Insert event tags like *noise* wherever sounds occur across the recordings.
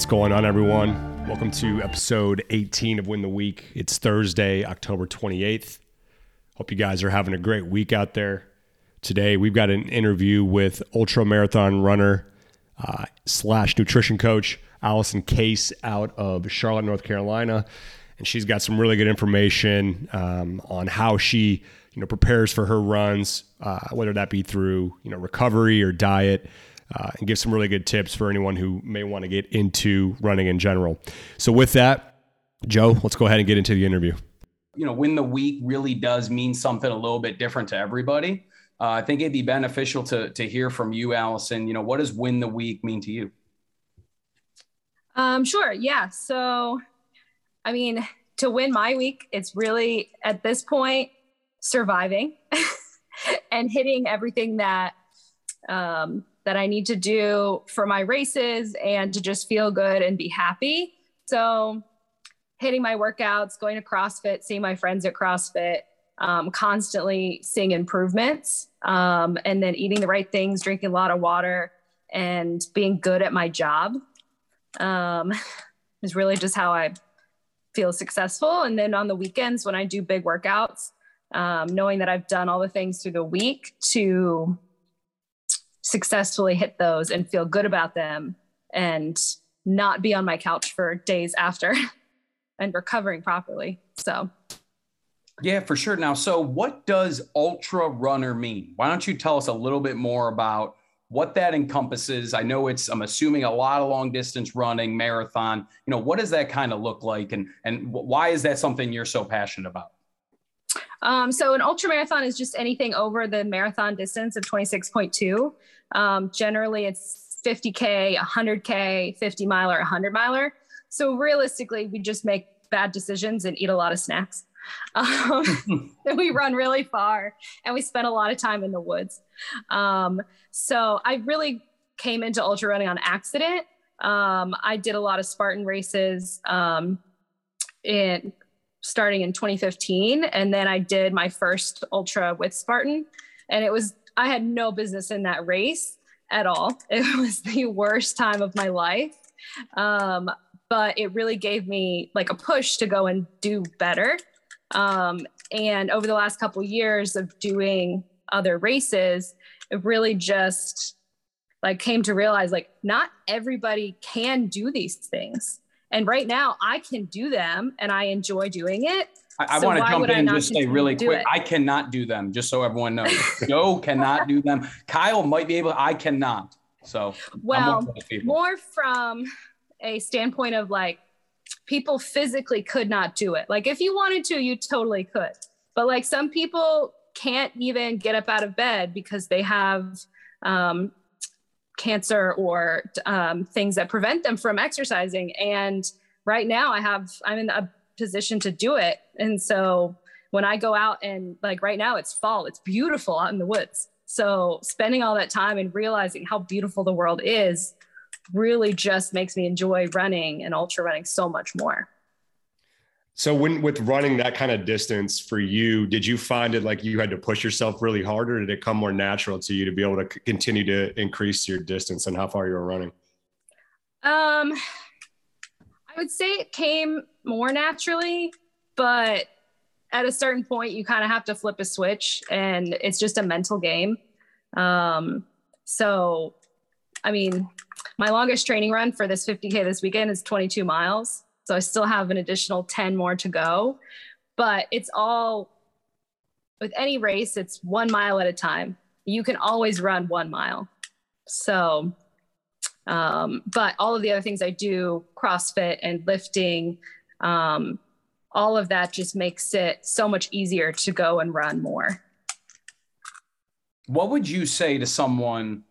What's going on, everyone? Welcome to episode 18 of Win the Week. It's Thursday, October 28th. Hope you guys are having a great week out there. Today, we've got an interview with ultra marathon runner uh, slash nutrition coach Allison Case out of Charlotte, North Carolina, and she's got some really good information um, on how she, you know, prepares for her runs, uh, whether that be through you know recovery or diet uh, and give some really good tips for anyone who may want to get into running in general. So, with that, Joe, let's go ahead and get into the interview. You know, win the week really does mean something a little bit different to everybody. Uh, I think it'd be beneficial to to hear from you, Allison. You know, what does win the week mean to you? Um, sure. Yeah. So, I mean, to win my week, it's really at this point surviving *laughs* and hitting everything that um, that I need to do for my races and to just feel good and be happy. So, hitting my workouts, going to CrossFit, seeing my friends at CrossFit, um, constantly seeing improvements, um, and then eating the right things, drinking a lot of water, and being good at my job um, *laughs* is really just how I feel successful. And then on the weekends, when I do big workouts, um, knowing that I've done all the things through the week to successfully hit those and feel good about them and not be on my couch for days after *laughs* and recovering properly. So, yeah, for sure. Now, so what does ultra runner mean? Why don't you tell us a little bit more about what that encompasses? I know it's, I'm assuming a lot of long distance running, marathon. You know, what does that kind of look like? And, and why is that something you're so passionate about? Um, so an ultra marathon is just anything over the marathon distance of 26.2. Um, generally, it's 50K, 100K, 50 miler, 100 miler. So realistically, we just make bad decisions and eat a lot of snacks. *laughs* Um, we run really far and we spend a lot of time in the woods. Um, so I really came into ultra running on accident. Um, I did a lot of Spartan races um, in starting in 2015. And then I did my first ultra with Spartan. And it was, I had no business in that race at all. *laughs* It was the worst time of my life. Um, but it really gave me like a push to go and do better. Um, and over the last couple of years of doing other races, it really just like came to realize like not everybody can do these things. And right now I can do them and I enjoy doing it. I, I so want to jump in and just say really quick, I cannot do them, just so everyone knows. Joe *laughs* cannot do them. Kyle might be able, I cannot. So well, more from a standpoint of like people physically could not do it. Like if you wanted to, you totally could. But like some people can't even get up out of bed because they have um, cancer or um, things that prevent them from exercising. And right now, I have I'm in a position to do it. And so when I go out and like right now, it's fall, it's beautiful out in the woods. So spending all that time and realizing how beautiful the world is really just makes me enjoy running and ultra running so much more. So when with running that kind of distance for you, did you find it like you had to push yourself really hard or did it come more natural to you to be able to continue to increase your distance and how far you were running? Um I would say it came more naturally, but at a certain point you kind of have to flip a switch and it's just a mental game. Um so I mean, my longest training run for this 50k this weekend is 22 miles so I still have an additional 10 more to go. But it's all with any race, it's one mile at a time. You can always run one mile. So, um, but all of the other things I do, CrossFit and lifting, um, all of that just makes it so much easier to go and run more. What would you say to someone,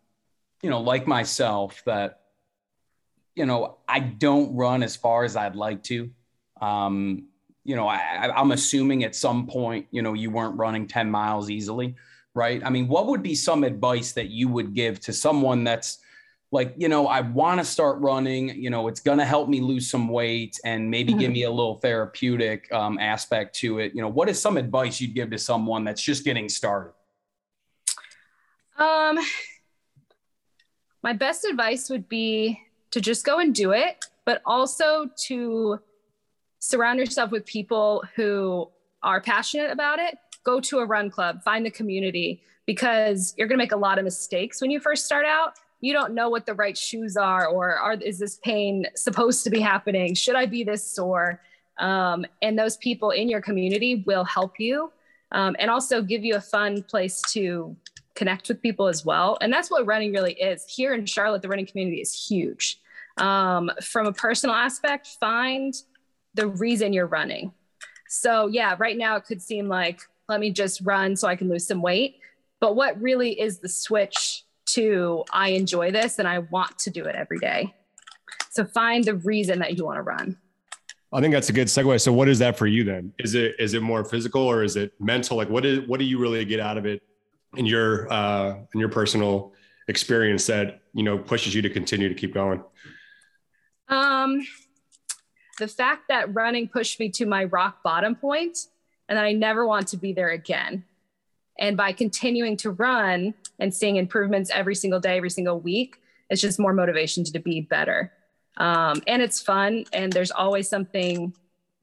you know, like myself that you know, I don't run as far as I'd like to. Um, you know, I, I'm assuming at some point, you know, you weren't running 10 miles easily, right? I mean, what would be some advice that you would give to someone that's like, you know, I want to start running, you know, it's going to help me lose some weight and maybe give mm-hmm. me a little therapeutic um, aspect to it. You know, what is some advice you'd give to someone that's just getting started? Um, my best advice would be to just go and do it, but also to surround yourself with people who are passionate about it. Go to a run club, find the community because you're going to make a lot of mistakes when you first start out. You don't know what the right shoes are, or are, is this pain supposed to be happening? Should I be this sore? Um, and those people in your community will help you um, and also give you a fun place to connect with people as well. And that's what running really is. Here in Charlotte, the running community is huge. Um, from a personal aspect, find the reason you're running. So, yeah, right now it could seem like, let me just run so I can lose some weight. But what really is the switch to I enjoy this and I want to do it every day? So, find the reason that you want to run. I think that's a good segue. So what is that for you then? Is it is it more physical or is it mental? Like what is what do you really get out of it in your uh in your personal experience that, you know, pushes you to continue to keep going? Um the fact that running pushed me to my rock bottom point and that I never want to be there again. And by continuing to run and seeing improvements every single day, every single week, it's just more motivation to be better. Um, and it's fun, and there's always something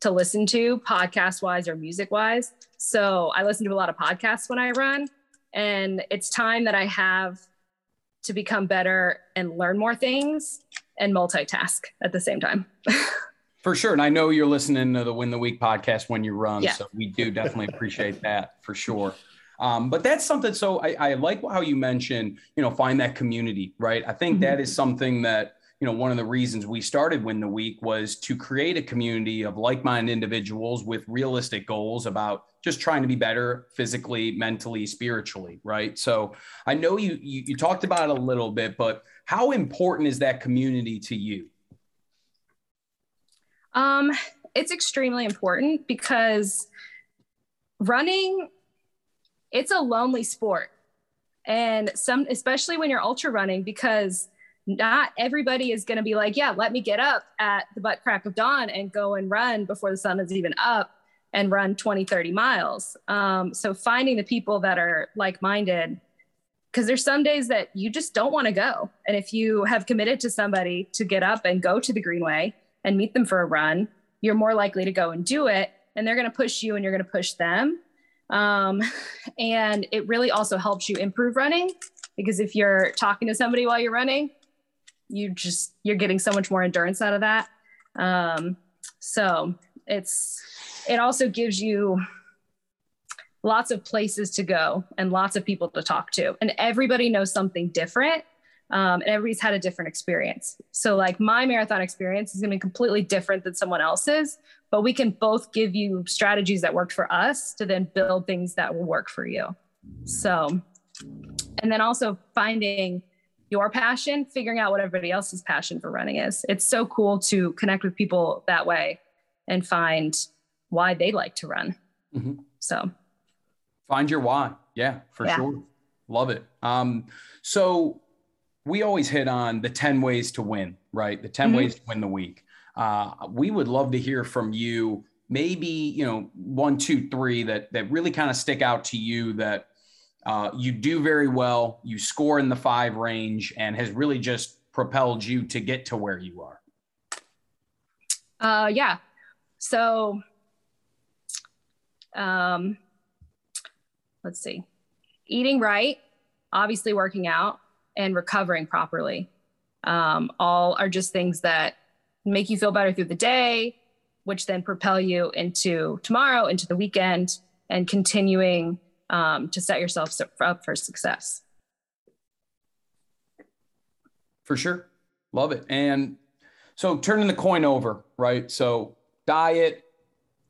to listen to, podcast wise or music wise. So I listen to a lot of podcasts when I run, and it's time that I have to become better and learn more things and multitask at the same time. *laughs* for sure. And I know you're listening to the Win the Week podcast when you run. Yeah. So we do definitely appreciate that for sure. Um, but that's something. So I, I, like how you mentioned, you know, find that community, right? I think mm-hmm. that is something that you know, one of the reasons we started Win the Week was to create a community of like minded individuals with realistic goals about just trying to be better physically, mentally, spiritually, right? So I know you, you, you talked about it a little bit, but how important is that community to you? Um, it's extremely important because running, it's a lonely sport. And some, especially when you're ultra running, because not everybody is going to be like, yeah, let me get up at the butt crack of dawn and go and run before the sun is even up and run 20, 30 miles. Um, so finding the people that are like minded, because there's some days that you just don't want to go. And if you have committed to somebody to get up and go to the Greenway and meet them for a run, you're more likely to go and do it. And they're going to push you and you're going to push them. Um, *laughs* and it really also helps you improve running because if you're talking to somebody while you're running, you just you're getting so much more endurance out of that. Um, so it's it also gives you lots of places to go and lots of people to talk to. And everybody knows something different um, and everybody's had a different experience. So like my marathon experience is going to be completely different than someone else's but we can both give you strategies that worked for us to then build things that will work for you. So and then also finding your passion, figuring out what everybody else's passion for running is. It's so cool to connect with people that way and find why they like to run. Mm-hmm. So find your why. Yeah, for yeah. sure. Love it. Um, so we always hit on the 10 ways to win, right? The 10 mm-hmm. ways to win the week. Uh, we would love to hear from you maybe you know one two three that that really kind of stick out to you that uh, you do very well. You score in the five range and has really just propelled you to get to where you are. Uh, yeah. So, um, let's see. Eating right, obviously working out, and recovering properly. Um, all are just things that make you feel better through the day, which then propel you into tomorrow, into the weekend, and continuing um, to set yourself up for success. For sure. Love it. And so turning the coin over, right? So diet,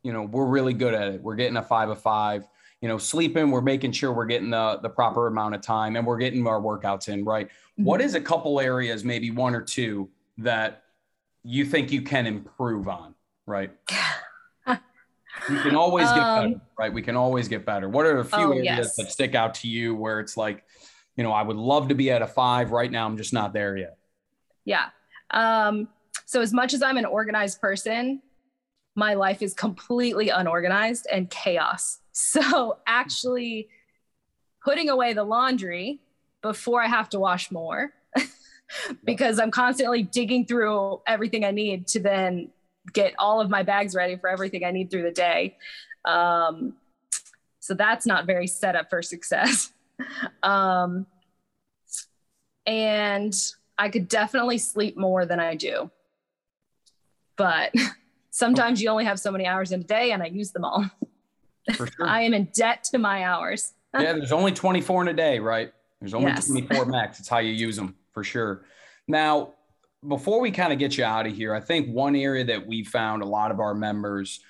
you know, we're really good at it. We're getting a five of five. You know, sleeping, we're making sure we're getting the, the proper amount of time and we're getting our workouts in, right? Mm-hmm. What is a couple areas, maybe one or two, that you think you can improve on, right? We can always get um, better, right? We can always get better. What are a few oh, areas yes. that stick out to you where it's like, you know, I would love to be at a five right now. I'm just not there yet. Yeah. Um, so as much as I'm an organized person, my life is completely unorganized and chaos. *laughs* So actually putting away the laundry before I have to wash more *laughs* because I'm constantly digging through everything I need to then get all of my bags ready for everything I need through the day. Um, so that's not very set up for success. *laughs* Um, and I could definitely sleep more than I do. But *laughs* sometimes you only have so many hours in a day and I use them all. *laughs* Sure. I am in debt to my hours. yeah, there's only 24 in a day, right? There's only Yes. 24 max. It's how you use them for sure. Now, before we kind of get you out of here, I think one area that we found a lot of our members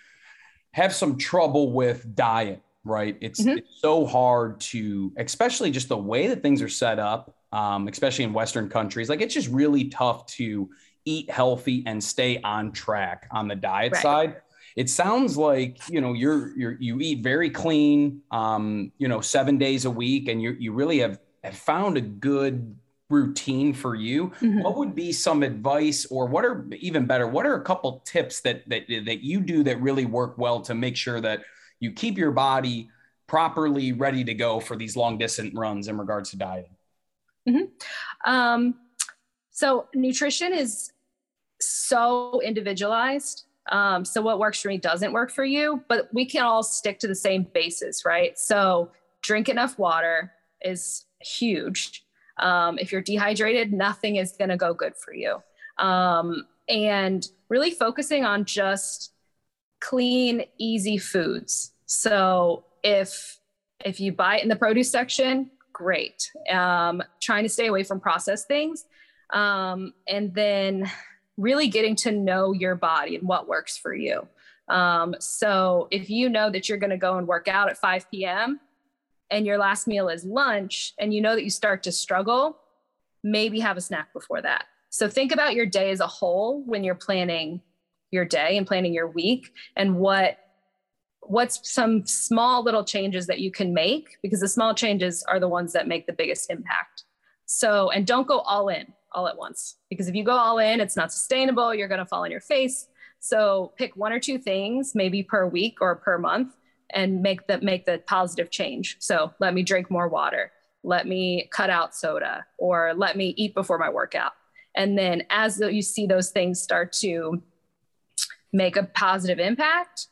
have some trouble with diet, right? It's, Mhm. it's so hard to, especially just the way that things are set up, um, especially in Western countries. Like it's just really tough to eat healthy and stay on track on the diet Right. side it sounds like you know you're you're you eat very clean um you know seven days a week and you you really have, have found a good routine for you Mhm. what would be some advice or what are even better what are a couple tips that that that you do that really work well to make sure that you keep your body properly ready to go for these long distance runs in regards to dieting Um, so nutrition is so individualized. Um, so what works for me doesn't work for you, but we can all stick to the same basis, right? So drink enough water is huge. Um, if you're dehydrated, nothing is going to go good for you. Um, and really focusing on just clean, easy foods. So if if you buy it in the produce section, great. Um, trying to stay away from processed things, um, and then really getting to know your body and what works for you. Um, so if you know that you're going to go and work out at 5 p.m. and your last meal is lunch, and you know that you start to struggle, maybe have a snack before that. So think about your day as a whole when you're planning your day and planning your week and what what's some small little changes that you can make because the small changes are the ones that make the biggest impact. So, and don't go all in all at once because if you go all in, it's not sustainable. You're going to fall on your face. So, pick one or two things, maybe per week or per month, and make the make the positive change. So, let me drink more water. Let me cut out soda, or let me eat before my workout. And then, as you see those things start to make a positive impact,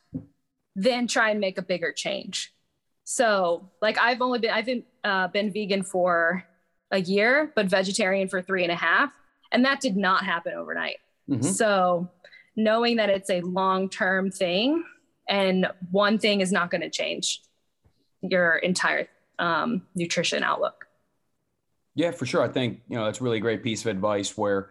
then try and make a bigger change. So, like I've only been I've been uh, been vegan for a year, but vegetarian for three and a half, and that did not happen overnight. Mhm. So, knowing that it's a long term thing, and one thing is not going to change your entire um, nutrition outlook. Yeah, for sure. I think, you know, that's a really great piece of advice where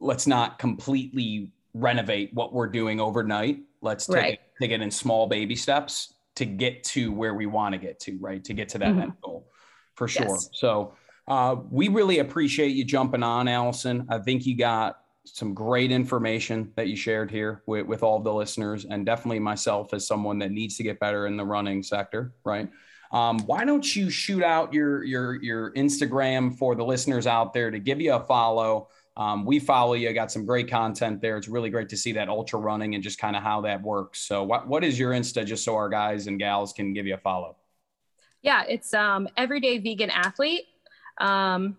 let's not completely renovate what we're doing overnight. Let's take, Right. it, take it in small baby steps to get to where we want to get to, right? To get to that Mhm. end goal for sure. Yes. So uh, we really appreciate you jumping on, Allison. I think you got some great information that you shared here with, with all the listeners and definitely myself as someone that needs to get better in the running sector, right? Um, why don't you shoot out your your your Instagram for the listeners out there to give you a follow? Um, we follow you. Got some great content there. It's really great to see that ultra running and just kind of how that works. So, what what is your Insta, just so our guys and gals can give you a follow? Yeah, it's um, everyday vegan athlete. Um,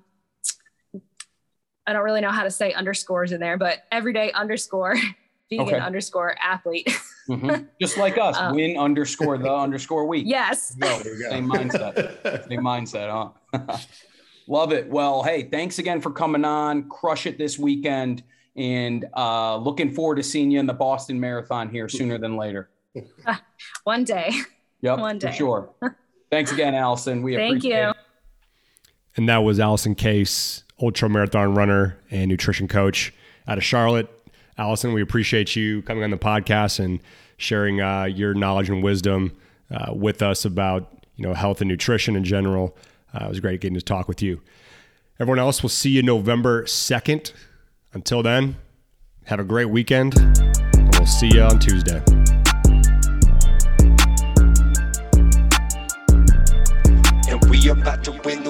I don't really know how to say underscores in there, but everyday underscore *laughs* vegan Okay. underscore athlete. *laughs* Mhm. Just like us, Uh, win underscore the underscore week. yes. Go. There we go. Same mindset. Same mindset, huh? *laughs* Love it. Well, hey, thanks again for coming on. Crush it this weekend. And uh, looking forward to seeing you in the Boston Marathon here sooner than later. One day. Yep, One day. for sure. Thanks again, Allison. We Thank appreciate you. it. And that was Allison Case, ultra marathon runner and nutrition coach out of Charlotte. Allison, we appreciate you coming on the podcast and sharing uh, your knowledge and wisdom uh, with us about you know health and nutrition in general. Uh, it was great getting to talk with you. Everyone else, we'll see you November second. Until then, have a great weekend. We'll see you on Tuesday. and we about to win